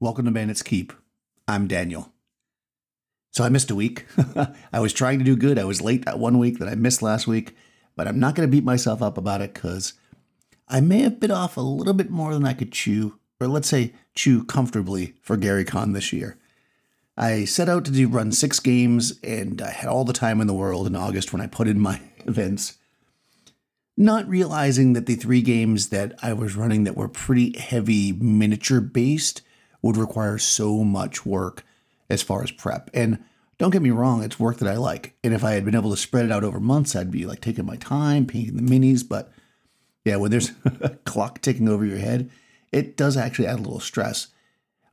Welcome to Bandits Keep. I'm Daniel. So I missed a week. I was trying to do good. I was late that one week that I missed last week, but I'm not going to beat myself up about it because I may have bit off a little bit more than I could chew, or let's say chew comfortably for Gary Con this year. I set out to do run six games, and I had all the time in the world in August when I put in my events. Not realizing that the three games that I was running that were pretty heavy miniature based would require so much work as far as prep. And don't get me wrong, it's work that I like. And if I had been able to spread it out over months, I'd be like taking my time, painting the minis. But yeah, when there's a clock ticking over your head, it does actually add a little stress.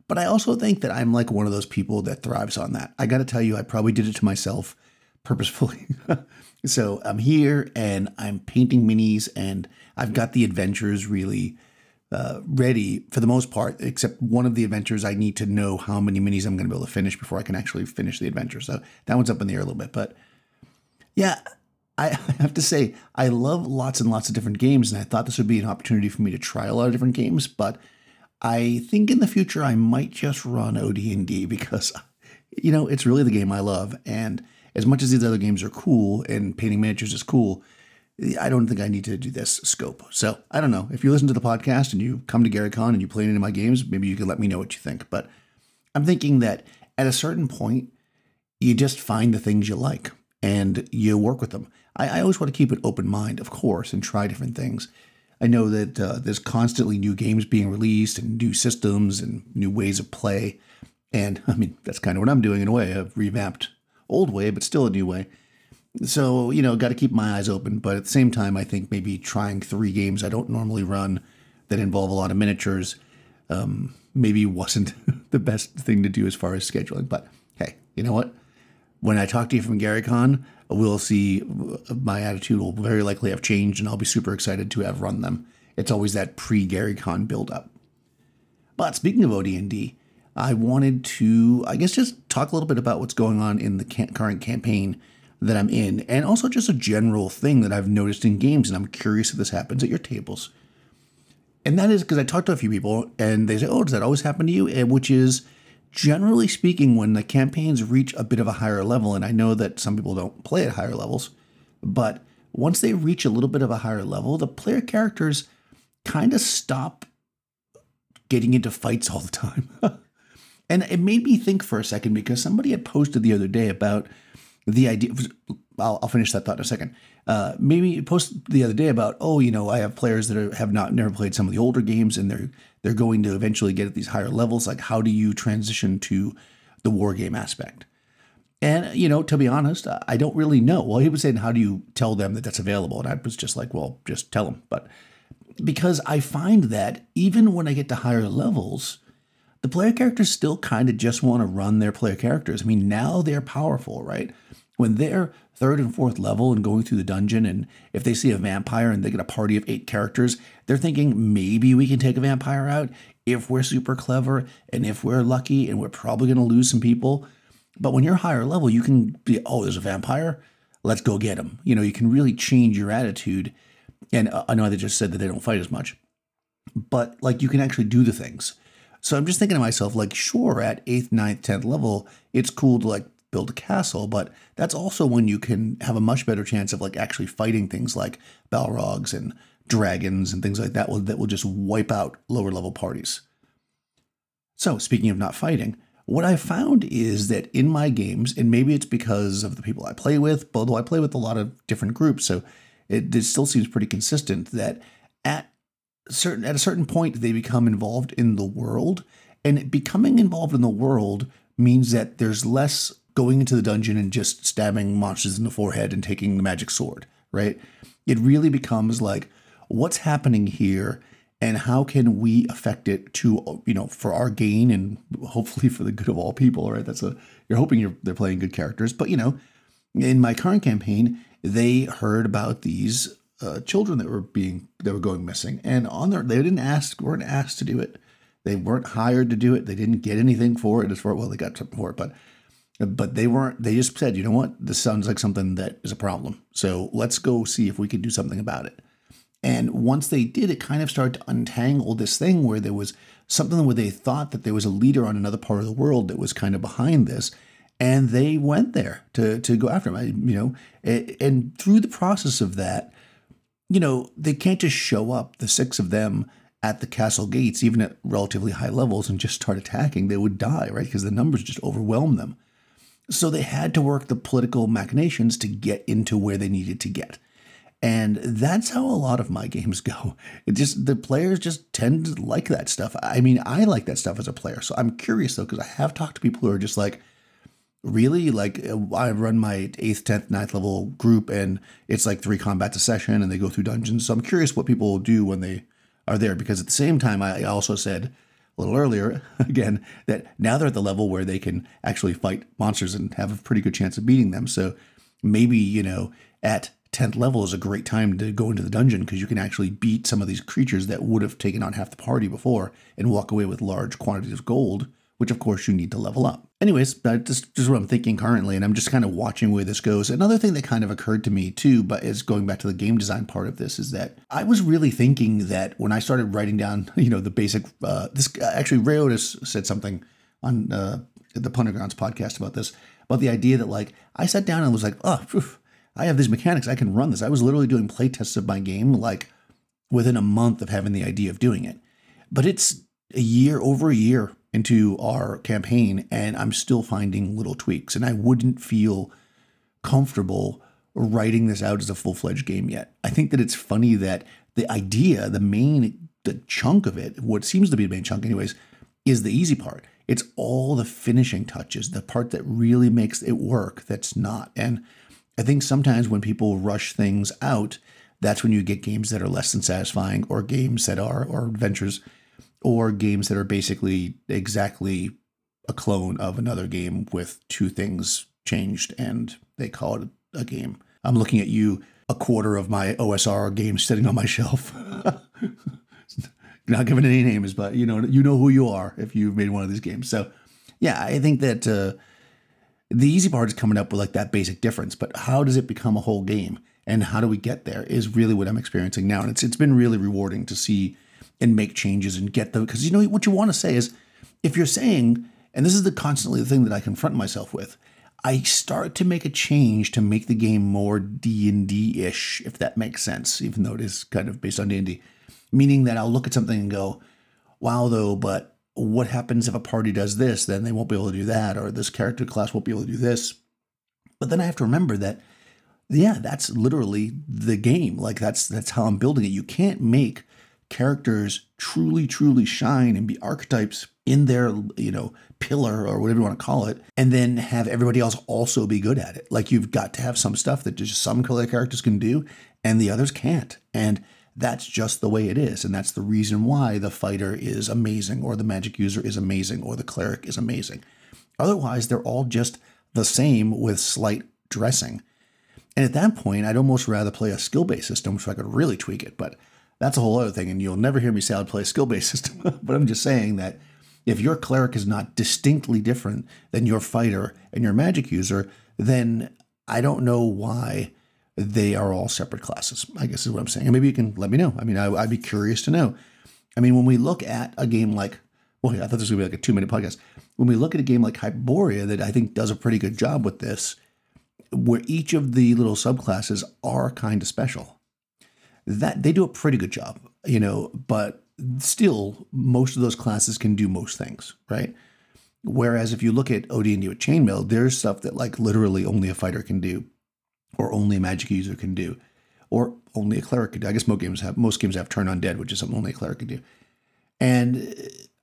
But I also think that I'm like one of those people that thrives on that. I got to tell you, I probably did it to myself purposefully. so I'm here and I'm painting minis and I've got the adventures really uh, ready for the most part, except one of the adventures I need to know how many minis I'm going to be able to finish before I can actually finish the adventure. So that one's up in the air a little bit. But yeah, I have to say, I love lots and lots of different games, and I thought this would be an opportunity for me to try a lot of different games. But I think in the future I might just run OD&D because, you know, it's really the game I love. And as much as these other games are cool and painting miniatures is cool, I don't think I need to do this scope. So I don't know. If you listen to the podcast and you come to Gary Con and you play any of my games, maybe you can let me know what you think. But I'm thinking that at a certain point, you just find the things you like and you work with them. I, I always want to keep an open mind, of course, and try different things. I know that uh, there's constantly new games being released and new systems and new ways of play. And I mean, that's kind of what I'm doing in a way. I've revamped old way, but still a new way. So, you know, got to keep my eyes open. But at the same time, I think maybe trying three games I don't normally run that involve a lot of miniatures um, maybe wasn't the best thing to do as far as scheduling. But hey, you know what? When I talk to you from GaryCon, we'll see my attitude will very likely have changed and I'll be super excited to have run them. It's always that pre GaryCon build up. But speaking of OD&D, I wanted to, I guess, just talk a little bit about what's going on in the current campaign that I'm in, and also just a general thing that I've noticed in games, and I'm curious if this happens at your tables. And that is because I talked to a few people, and they say, "Oh, does that always happen to you?" And which is, generally speaking, when the campaigns reach a bit of a higher level, and I know that some people don't play at higher levels, but once they reach a little bit of a higher level, the player characters kind of stop getting into fights all the time. and it made me think for a second because somebody had posted the other day about the idea. I'll, I'll finish that thought in a second. Uh, maybe post the other day about oh, you know, I have players that are, have not never played some of the older games, and they're they're going to eventually get at these higher levels. Like, how do you transition to the war game aspect? And you know, to be honest, I don't really know. Well, he was saying, how do you tell them that that's available? And I was just like, well, just tell them. But because I find that even when I get to higher levels, the player characters still kind of just want to run their player characters. I mean, now they're powerful, right? When they're third and fourth level and going through the dungeon, and if they see a vampire and they get a party of eight characters, they're thinking maybe we can take a vampire out if we're super clever and if we're lucky and we're probably going to lose some people. But when you're higher level, you can be, oh, there's a vampire. Let's go get him. You know, you can really change your attitude. And uh, I know they just said that they don't fight as much, but like you can actually do the things. So I'm just thinking to myself, like, sure, at eighth, ninth, tenth level, it's cool to like build a castle, but that's also when you can have a much better chance of like actually fighting things like Balrogs and dragons and things like that will, that will just wipe out lower level parties. So, speaking of not fighting, what I found is that in my games, and maybe it's because of the people I play with, although I play with a lot of different groups, so it, it still seems pretty consistent that at certain at a certain point they become involved in the world, and becoming involved in the world means that there's less going into the dungeon and just stabbing monsters in the forehead and taking the magic sword, right? It really becomes like, what's happening here and how can we affect it to, you know, for our gain and hopefully for the good of all people, right? That's a, you're hoping you're, they're playing good characters. But, you know, in my current campaign, they heard about these uh, children that were being, that were going missing. And on their, they didn't ask, weren't asked to do it. They weren't hired to do it. They didn't get anything for it as far, well, they got something for it, but but they weren't they just said you know what this sounds like something that is a problem so let's go see if we can do something about it and once they did it kind of started to untangle this thing where there was something where they thought that there was a leader on another part of the world that was kind of behind this, and they went there to to go after him. I, you know, and, and through the process of that, you know, they can't just show up, the six of them at the castle gates, even at relatively high levels, and just start attacking. They would die, right? Because the numbers just overwhelm them. So they had to work the political machinations to get into where they needed to get. And that's how a lot of my games go. It just the players just tend to like that stuff. I mean, I like that stuff as a player. So I'm curious though, because I have talked to people who are just like, really? Like uh, I run my eighth, tenth, 9th level group and it's like three combats a session and they go through dungeons. So I'm curious what people will do when they are there because at the same time I also said a little earlier again that now they're at the level where they can actually fight monsters and have a pretty good chance of beating them. So maybe, you know, at 10th level is a great time to go into the dungeon because you can actually beat some of these creatures that would have taken on half the party before and walk away with large quantities of gold, which of course you need to level up. Anyways, that's just, just what I'm thinking currently, and I'm just kind of watching where this goes. Another thing that kind of occurred to me too, but is going back to the game design part of this, is that I was really thinking that when I started writing down, you know, the basic, uh, this actually Ray Otus said something on uh, the Plundergrounds podcast about this, about the idea that like I sat down and was like, oh, phew, I have these mechanics. I can run this. I was literally doing play tests of my game like within a month of having the idea of doing it. But it's a year over a year into our campaign, and I'm still finding little tweaks. And I wouldn't feel comfortable writing this out as a full fledged game yet. I think that it's funny that the idea, the main, the chunk of it, what seems to be the main chunk, anyways, is the easy part. It's all the finishing touches, the part that really makes it work that's not. And I think sometimes when people rush things out, that's when you get games that are less than satisfying, or games that are, or adventures, or games that are basically exactly a clone of another game with two things changed and they call it a game. I'm looking at you, a quarter of my OSR games sitting on my shelf. Not giving any names, but you know, you know who you are if you've made one of these games. So, yeah, I think that uh, the easy part is coming up with like that basic difference, but how does it become a whole game? And how do we get there is really what I'm experiencing now. And it's it's been really rewarding to see and make changes and get them because you know what you want to say is if you're saying, and this is the constantly the thing that I confront myself with, I start to make a change to make the game more D and D ish, if that makes sense, even though it is kind of based on D and D. Meaning that I'll look at something and go, "Wow, though," but what happens if a party does this? Then they won't be able to do that, or this character class won't be able to do this. But then I have to remember that, yeah, that's literally the game. Like that's that's how I'm building it. You can't make characters truly, truly shine and be archetypes in their, you know, pillar or whatever you want to call it, and then have everybody else also be good at it. Like you've got to have some stuff that just some color characters can do and the others can't. And that's just the way it is. And that's the reason why the fighter is amazing, or the magic user is amazing, or the cleric is amazing. Otherwise, they're all just the same with slight dressing. And at that point, I'd almost rather play a skill based system so I could really tweak it. But that's a whole other thing. And you'll never hear me say I'd play a skill based system. but I'm just saying that if your cleric is not distinctly different than your fighter and your magic user, then I don't know why they are all separate classes, I guess is what I'm saying. And maybe you can let me know. I mean, I, would be curious to know. I mean, when we look at a game like, well, I thought this was going to be like a two minute podcast. When we look at a game like Hyperborea, that I think does a pretty good job with this, where each of the little subclasses are kind of special. That they do a pretty good job, you know, but still most of those classes can do most things, right? Whereas if you look at OD&D with Chainmail, there's stuff that like literally only a fighter can do or only a magic user can do, or only a cleric can do. I guess most games have most games have turn undead, which is something only a cleric can do. And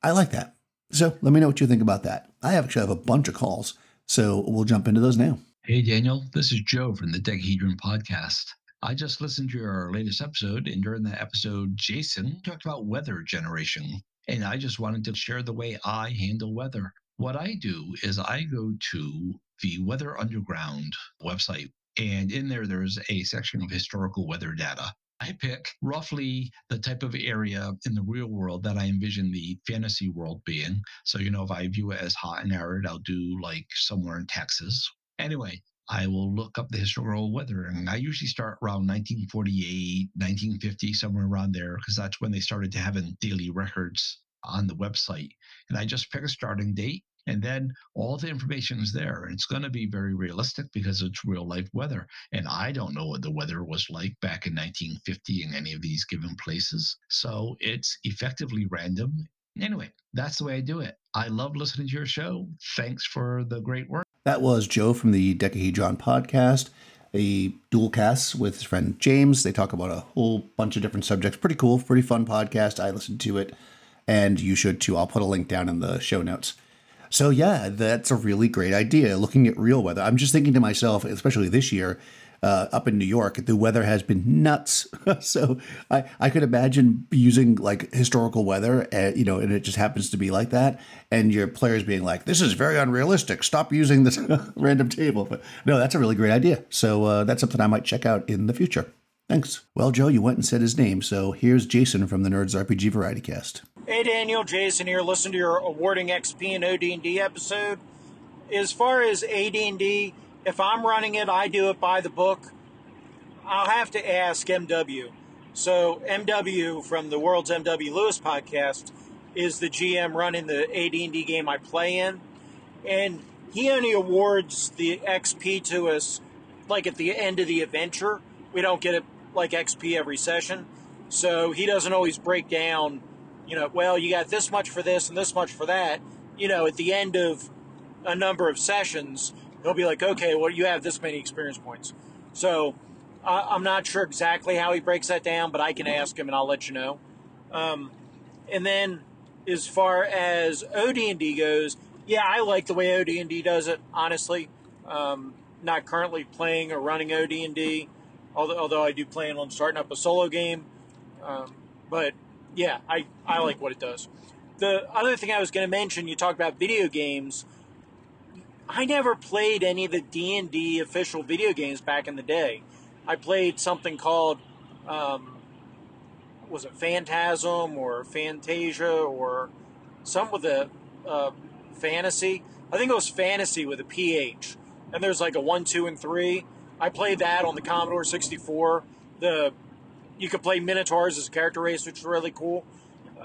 I like that. So let me know what you think about that. I actually have a bunch of calls, so we'll jump into those now. Hey Daniel, this is Joe from the Dekahedron podcast. I just listened to your latest episode, and during that episode, Jason talked about weather generation. And I just wanted to share the way I handle weather. What I do is I go to the Weather Underground website, and in there, there's a section of historical weather data. I pick roughly the type of area in the real world that I envision the fantasy world being. So, you know, if I view it as hot and arid, I'll do like somewhere in Texas. Anyway, I will look up the historical weather. And I usually start around 1948, 1950, somewhere around there, because that's when they started to having daily records. on the website. And I just pick a starting date and then all the information is there. And it's going to be very realistic because it's real life weather. And I don't know what the weather was like back in 1950 in any of these given places. So it's effectively random. Anyway, that's the way I do it. I love listening to your show. Thanks for the great work. That was Joe from the Dekahedron podcast, a dual cast with his friend James. They talk about a whole bunch of different subjects. Pretty cool, pretty fun podcast. I listened to it, and you should too. I'll put a link down in the show notes. So yeah, that's a really great idea. Looking at real weather, I'm just thinking to myself, especially this year, uh, up in New York, the weather has been nuts. so I, I could imagine using like historical weather, uh, you know, and it just happens to be like that, and your players being like, "This is very unrealistic. Stop using this random table." But no, that's a really great idea. So uh, that's something I might check out in the future. Thanks. Well, Joe, you went and said his name, so here's Jason from the Nerds RPG Variety Cast. Hey Daniel, Jason here. Listen to your awarding XP and OD&D episode. As far as AD&D, if I'm running it, I do it by the book. I'll have to ask MW. So MW from the World's MW Lewis podcast is the GM running the AD&D game I play in, and he only awards the XP to us like at the end of the adventure. We don't get it like XP every session, so he doesn't always break down you know, well, you got this much for this and this much for that. You know, at the end of a number of sessions, they'll be like, okay, well, you have this many experience points. So uh, I'm not sure exactly how he breaks that down, but I can ask him and I'll let you know. Um, and then as far as OD&D goes, yeah, I like the way OD&D does it, honestly. Um, not currently playing or running OD&D, although, although I do plan on starting up a solo game. Um, but yeah, I, I like what it does. The other thing I was going to mention, you talked about video games. I never played any of the D and D official video games back in the day. I played something called, um, was it Phantasm or Fantasia or some with a uh, fantasy? I think it was Fantasy with a PH. And there's like a one, two, and three. I played that on the Commodore 64. The you could play Minotaurs as a character race, which is really cool.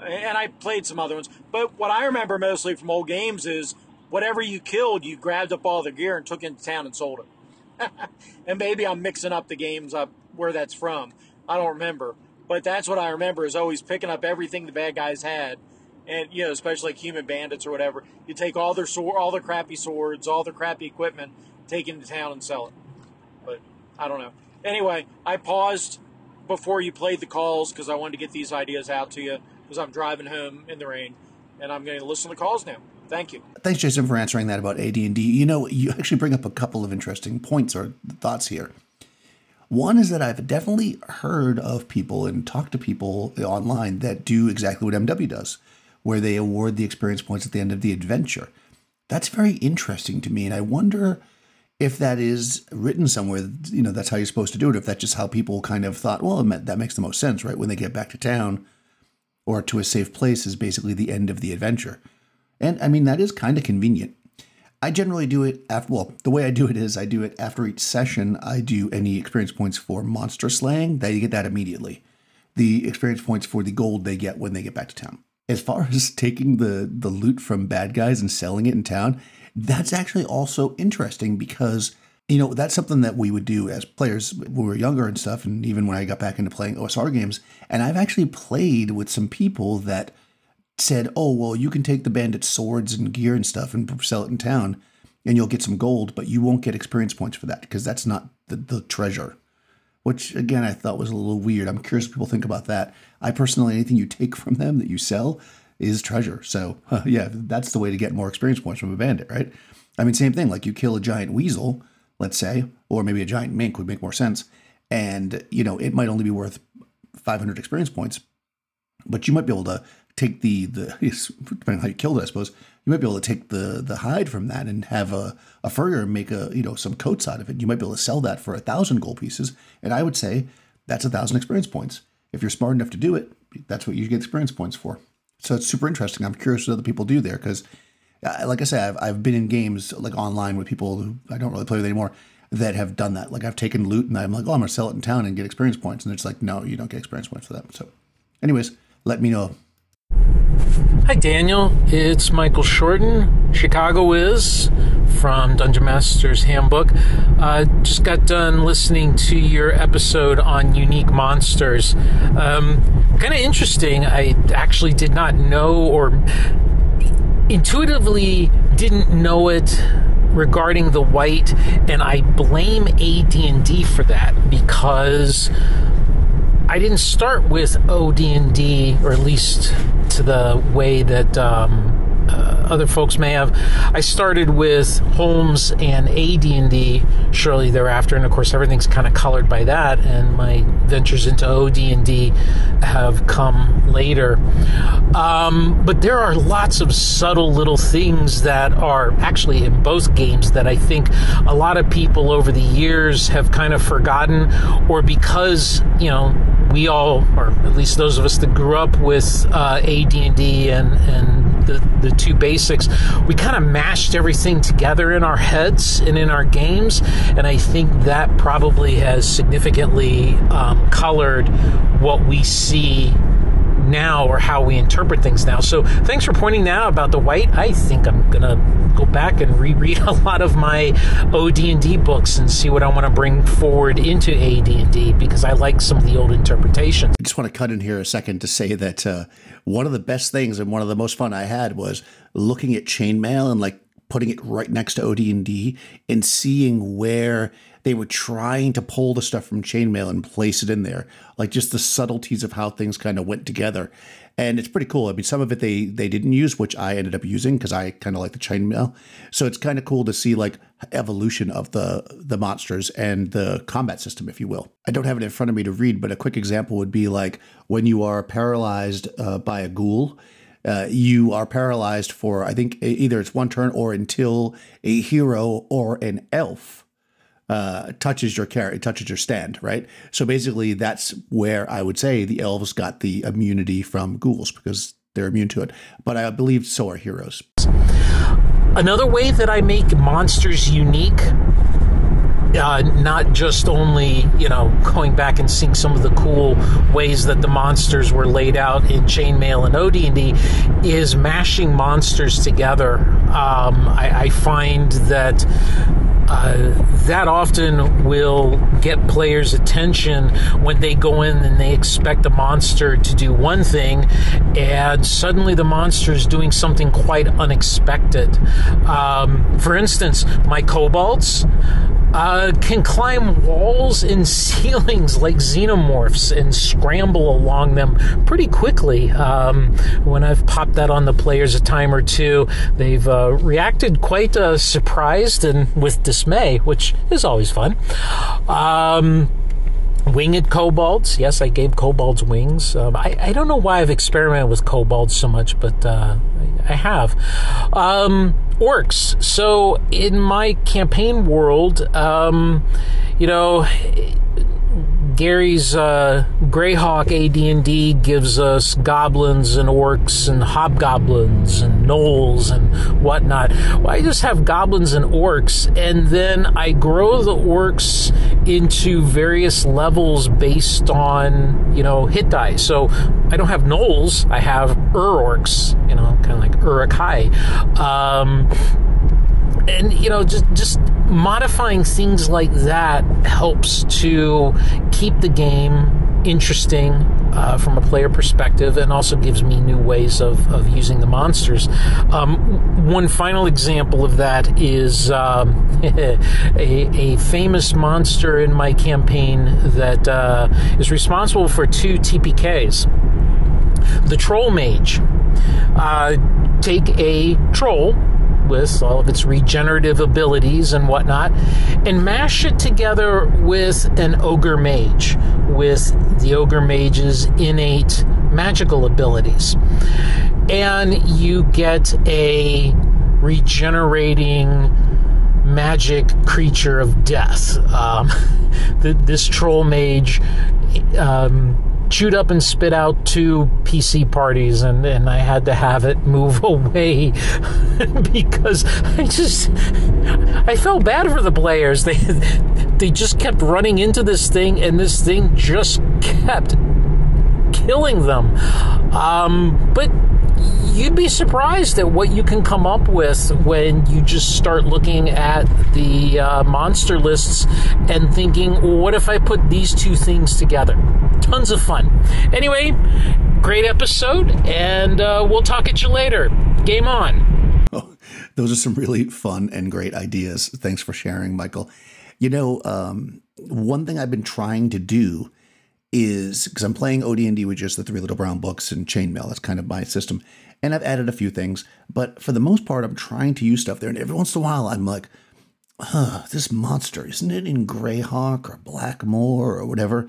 And I played some other ones. But what I remember mostly from old games is whatever you killed, you grabbed up all the gear and took into town and sold it. and maybe I'm mixing up the games up where that's from. I don't remember. But that's what I remember is always picking up everything the bad guys had. And you know, especially like human bandits or whatever. You take all their sword all their crappy swords, all their crappy equipment, take it into town and sell it. But I don't know. Anyway, I paused before you played the calls because I wanted to get these ideas out to you because I'm driving home in the rain and I'm going to listen to the calls now. Thank you. Thanks, Jason, for answering that about AD&D. You know, you actually bring up a couple of interesting points or thoughts here. One is that I've definitely heard of people and talked to people online that do exactly what MW does, where they award the experience points at the end of the adventure. That's very interesting to me, and I wonder – if that is written somewhere, you know, that's how you're supposed to do it. If that's just how people kind of thought, well, that makes the most sense, right? When they get back to town or to a safe place is basically the end of the adventure. And I mean, that is kind of convenient. I generally do it after, well, the way I do it is I do it after each session. I do any experience points for monster slaying, they get that immediately. The experience points for the gold they get when they get back to town. As far as taking the, the loot from bad guys and selling it in town, that's actually also interesting because you know that's something that we would do as players when we were younger and stuff and even when i got back into playing osr games and i've actually played with some people that said oh well you can take the bandits' swords and gear and stuff and sell it in town and you'll get some gold but you won't get experience points for that because that's not the, the treasure which again i thought was a little weird i'm curious people think about that i personally anything you take from them that you sell is treasure. So yeah, that's the way to get more experience points from a bandit, right? I mean, same thing. Like you kill a giant weasel, let's say, or maybe a giant mink would make more sense, and you know it might only be worth 500 experience points, but you might be able to take the the depending on how you killed it, I suppose you might be able to take the the hide from that and have a a furrier make a you know some coats out of it. You might be able to sell that for a thousand gold pieces, and I would say that's a thousand experience points. If you're smart enough to do it, that's what you get experience points for. So it's super interesting. I'm curious what other people do there because, uh, like I said, I've, I've been in games like online with people who I don't really play with anymore that have done that. Like I've taken loot and I'm like, oh, I'm gonna sell it in town and get experience points, and it's like, no, you don't get experience points for that. So, anyways, let me know. Hi, Daniel. It's Michael Shorten. Chicago Wiz from Dungeon Master's Handbook. Uh, just got done listening to your episode on unique monsters. Um, kind of interesting. I actually did not know or intuitively didn't know it regarding the wight, and I blame AD&D for that because I didn't start with OD&D or at least to the way that um, uh, other folks may have. I started with Holmes and AD&D shortly thereafter, and of course everything's kind of colored by that. And my ventures into OD&D have come later. Um, but there are lots of subtle little things that are actually in both games that I think a lot of people over the years have kind of forgotten, or because you know we all, or at least those of us that grew up with uh, AD&D and and the, the two basics, we kind of mashed everything together in our heads and in our games. And I think that probably has significantly um, colored what we see now or how we interpret things now. So thanks for pointing that out about the wight. I think I'm gonna go back and reread a lot of my OD&D books and see what I want to bring forward into AD&D because I like some of the old interpretations. I just want to cut in here a second to say that uh, one of the best things and one of the most fun I had was looking at chainmail and like putting it right next to OD&D and seeing where they were trying to pull the stuff from chainmail and place it in there. Like just the subtleties of how things kind of went together. And it's pretty cool. I mean some of it they they didn't use which i ended up using because i kind of like the chainmail. So it's kind of cool to see like evolution of the the monsters and the combat system if you will. I don't have it in front of me to read but a quick example would be like when you are paralyzed uh, by a ghoul uh, you are paralyzed for I think either it's one turn or until a hero or an elf uh, touches your character, touches your stand, right? So basically, that's where I would say the elves got the immunity from ghouls because they're immune to it. But I believe so are heroes. Another way that I make monsters unique uh, not just only you know going back and seeing some of the cool ways that the monsters were laid out in chainmail and OD&D is mashing monsters together. Um, I, I, find that uh, that often will get players' attention when they go in and they expect a monster to do one thing, and suddenly the monster is doing something quite unexpected. Um, for instance, my kobolds uh, can climb walls and ceilings like xenomorphs and scramble along them pretty quickly. Um, when I've popped that on the players a time or two, they've uh, reacted quite uh, surprised and with dismay, which is always fun. Um, winged kobolds. Yes, I gave kobolds wings. Um, I, I, don't know why I've experimented with kobolds so much, but uh, I have. Um, orcs. So in my campaign world, um, you know, Gary's uh, Greyhawk AD&D gives us goblins and orcs and hobgoblins and gnolls and whatnot. Well, I just have goblins and orcs, and then I grow the orcs into various levels based on you know hit die. So I don't have gnolls. I have ur orcs. You know, kind of like Uruk-hai. Um, and you know just just modifying things like that helps to keep the game interesting uh, from a player perspective and also gives me new ways of, of using the monsters. Um, one final example of that is um, a, a, famous monster in my campaign that uh, is responsible for two TPKs. The Troll Mage. Uh, take a troll with all of its regenerative abilities and whatnot, and mash it together with an ogre mage, with the ogre mage's innate magical abilities. And you get a regenerating magic creature of death. Um, the, this troll mage. Um, chewed up and spit out two PC parties, and, I had to have it move away because I just I felt bad for the players. They they just kept running into this thing, and this thing just kept killing them. Um, but you'd be surprised at what you can come up with when you just start looking at the uh, monster lists and thinking, well, what if I put these two things together? Tons of fun. Anyway, great episode, and uh, we'll talk at you later. Game on. Oh, those are some really fun and great ideas. Thanks for sharing, Michael. You know, um, one thing I've been trying to do is because I'm playing OD&D with just the three little brown books and chainmail. That's kind of my system and I've added a few things, but for the most part, I'm trying to use stuff there. And every once in a while, I'm like, huh, this monster, isn't it in Greyhawk or Blackmoor or whatever?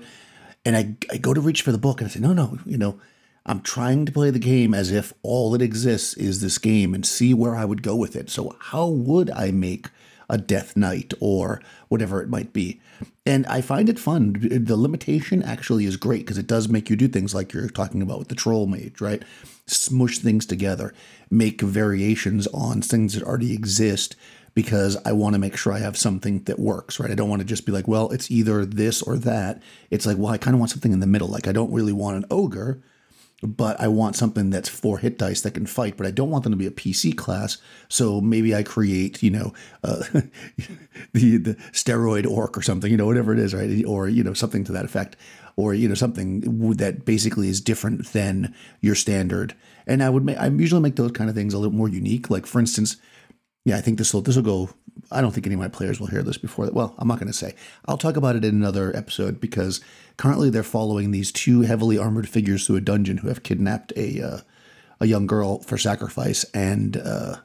And I, I go to reach for the book and I say, no, no, you know, I'm trying to play the game as if all that exists is this game and see where I would go with it. So, how would I make a Death Knight or whatever it might be? And I find it fun. The limitation actually is great because it does make you do things like you're talking about with the Troll Mage, right? smush things together, make variations on things that already exist because I want to make sure I have something that works, right? I don't want to just be like, well, it's either this or that. It's like, well, I kind of want something in the middle. Like, I don't really want an ogre, but I want something that's four hit dice that can fight, but I don't want them to be a PC class. So maybe I create, you know, uh, the the steroid orc or something, you know, whatever it is, right? Or you know, something to that effect or you know something that basically is different than your standard. And I would make I usually make those kind of things a little more unique. Like for instance, yeah, I think this will this will go. I don't think any of my players will hear this before. Well, I'm not going to say. I'll talk about it in another episode because currently they're following these two heavily armored figures through a dungeon who have kidnapped a uh, a young girl for sacrifice, and uh,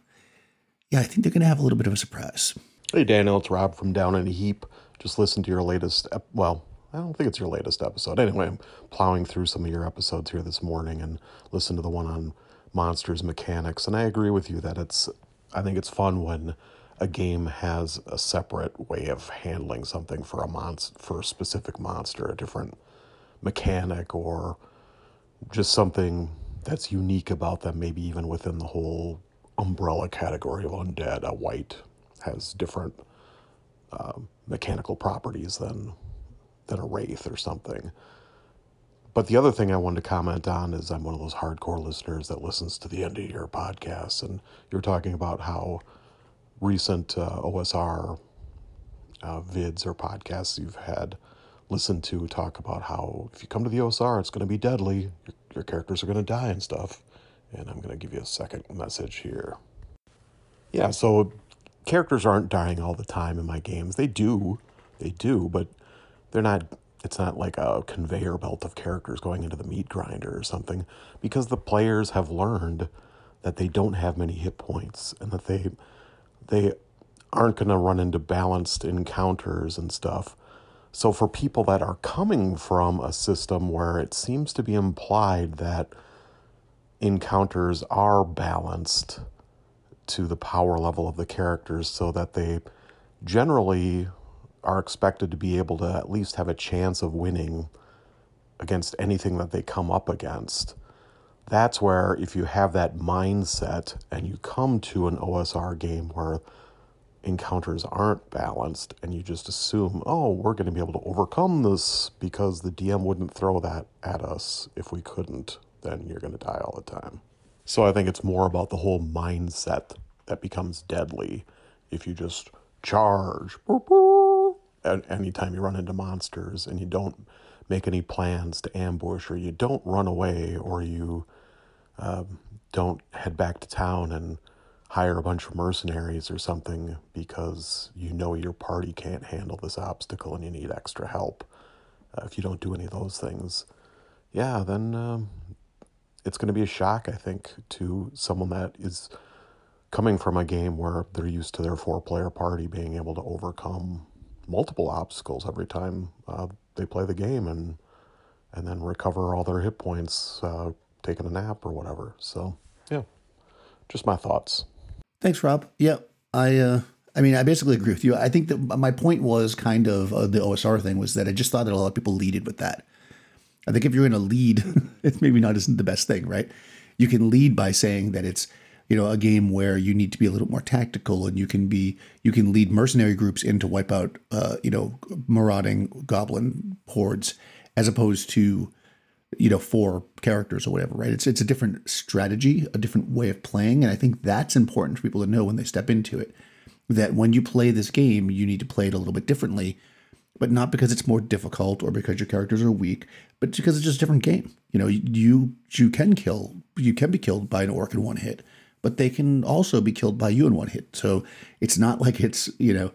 yeah, I think they're going to have a little bit of a surprise. Hey, Daniel, it's Rob from Down in a Heap. Just listen to your latest, ep- well, I don't think it's your latest episode. Anyway, I'm plowing through some of your episodes here this morning and listen to the one on monsters mechanics. And I agree with you that it's, I think it's fun when a game has a separate way of handling something for a monster, for a specific monster, a different mechanic or just something that's unique about them, maybe even within the whole umbrella category of undead. A wight has different uh, mechanical properties than than a wraith or something. But the other thing I wanted to comment on is I'm one of those hardcore listeners that listens to the end of your podcast, and you're talking about how recent uh, OSR uh, vids or podcasts you've had listened to talk about how if you come to the OSR, it's going to be deadly, your, your characters are going to die and stuff. And I'm going to give you a second message here. Yeah, so characters aren't dying all the time in my games. They do, they do, but they're not it's not like a conveyor belt of characters going into the meat grinder or something because the players have learned that they don't have many hit points and that they they aren't going to run into balanced encounters and stuff. So for people that are coming from a system where it seems to be implied that encounters are balanced to the power level of the characters so that they generally are expected to be able to at least have a chance of winning against anything that they come up against. That's where, if you have that mindset and you come to an OSR game where encounters aren't balanced and you just assume, oh, we're going to be able to overcome this because the DM wouldn't throw that at us if we couldn't, then you're going to die all the time. So I think it's more about the whole mindset that becomes deadly if you just charge. Boop anytime you run into monsters and you don't make any plans to ambush or you don't run away or you um, don't head back to town and hire a bunch of mercenaries or something because you know your party can't handle this obstacle and you need extra help. Uh, if you don't do any of those things, yeah, then um, it's going to be a shock, I think, to someone that is coming from a game where they're used to their four player party being able to overcome multiple obstacles every time uh, they play the game and and then recover all their hit points uh, taking a nap or whatever. So yeah, just my thoughts. Thanks, Rob. Yeah, I uh, I mean I basically agree with you. I think that my point was kind of uh, the OSR thing was that I just thought that a lot of people leaded with that. I think if you're in a lead, it's maybe not isn't the best thing, right? You can lead by saying that it's you know a game where you need to be a little more tactical and you can be you can lead mercenary groups in to wipe out uh, you know marauding goblin hordes as opposed to you know, four characters or whatever, right? It's it's a different strategy, a different way of playing, and I think that's important for people to know when they step into it. That when you play this game, you need to play it a little bit differently, but not because it's more difficult or because your characters are weak, but because it's just a different game. You know, you you can kill, you can be killed by an orc in one hit, but they can also be killed by you in one hit. So it's not like it's you know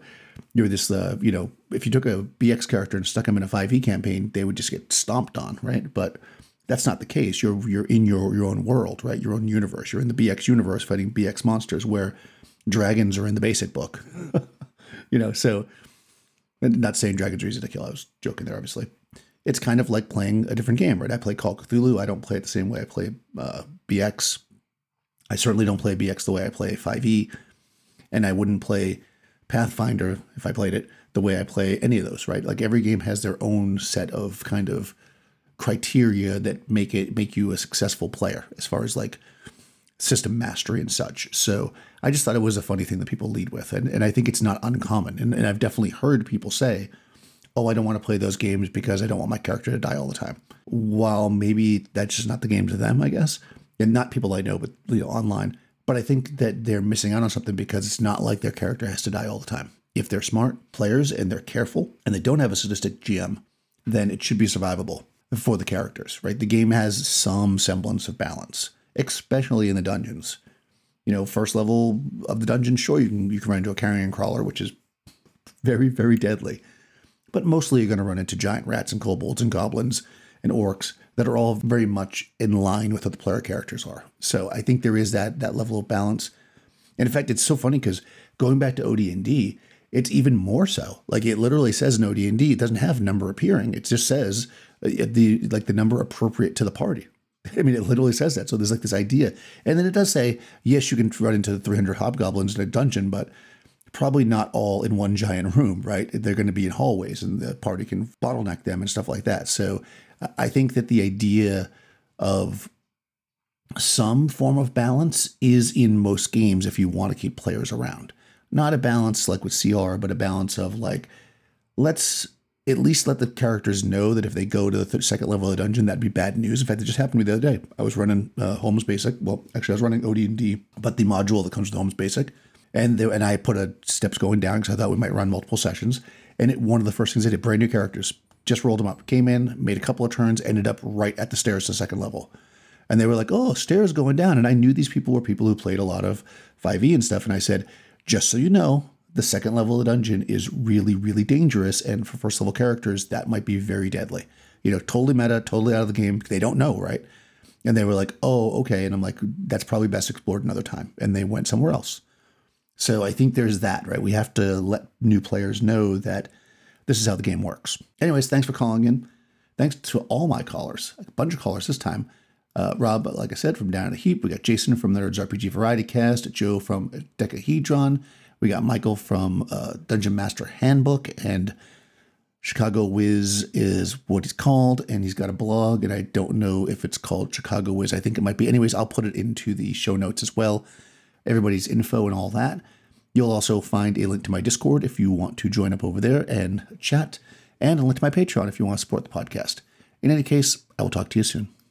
you're this uh, you know if you took a bx character and stuck them in a 5e campaign they would just get stomped on right? But that's not the case. You're you're in your your own world right? Your own universe. You're in the bx universe fighting bx monsters where dragons are in the basic book. You know so not saying dragons are easy to kill. I was joking there obviously. It's kind of like playing a different game right? I play call cthulhu. I don't play it the same way i play uh, bx i certainly don't play bx the way i play 5e and i wouldn't play Pathfinder, if I played it, the way I play any of those, right? Like every game has their own set of kind of criteria that make it make you a successful player as far as like system mastery and such. So I just thought it was a funny thing that people lead with. And, and I think it's not uncommon. And, and I've definitely heard people say, oh, I don't want to play those games because I don't want my character to die all the time. While maybe that's just not the game to them, I guess. And not people I know, but you know, online. But I think that they're missing out on something because it's not like their character has to die all the time. If they're smart players and they're careful and they don't have a sadistic GM, then it should be survivable for the characters, right? The game has some semblance of balance, especially in the dungeons. You know, first level of the dungeon, sure, you can you can run into a carrion crawler, which is very, very deadly. But mostly you're going to run into giant rats and kobolds and goblins and orcs that are all very much in line with what the player characters are. So I think there is that that level of balance. And in fact, it's so funny because going back to OD&D, it's even more so. Like it literally says in OD&D, it doesn't have number appearing. It just says uh, the like the number appropriate to the party. I mean, it literally says that. So there's like this idea, and then it does say, yes, you can run into the 300 hobgoblins in a dungeon, but probably not all in one giant room, right? They're going to be in hallways, and the party can bottleneck them and stuff like that. So I think that the idea of some form of balance is in most games if you want to keep players around. Not a balance like with CR, but a balance of like, let's at least let the characters know that if they go to the th- second level of the dungeon, that'd be bad news. In fact, it just happened to me the other day. I was running uh, Holmes Basic. Well, actually, I was running OD&D, but the module that comes with Holmes Basic, and there, and I put a steps going down because I thought we might run multiple sessions. And it, one of the first things I did, brand new characters, just rolled them up. Came in, made a couple of turns, ended up right at the stairs to the second level. And they were like, oh, stairs going down. And I knew these people were people who played a lot of 5e and stuff. And I said, just so you know, the second level of the dungeon is really, really dangerous. And for first level characters, that might be very deadly. You know, totally meta, totally out of the game. They don't know, right? And they were like, oh, okay. And I'm like, that's probably best explored another time. And they went somewhere else. So I think there's that, right? We have to let new players know that this is how the game works. Anyways, thanks for calling in. Thanks to all my callers, a bunch of callers this time. Uh, Rob, like I said, from Down in the Heap. We got Jason from Nerds RPG Variety Cast, Joe from Dekahedron. We got Michael from uh, Dungeon Master Handbook, and Chicago Wiz is what he's called, and he's got a blog, and I don't know if it's called Chicago Wiz. I think it might be. Anyways, I'll put it into the show notes as well. Everybody's info and all that. You'll also find a link to my Discord if you want to join up over there and chat, and a link to my Patreon if you want to support the podcast. In any case, I will talk to you soon.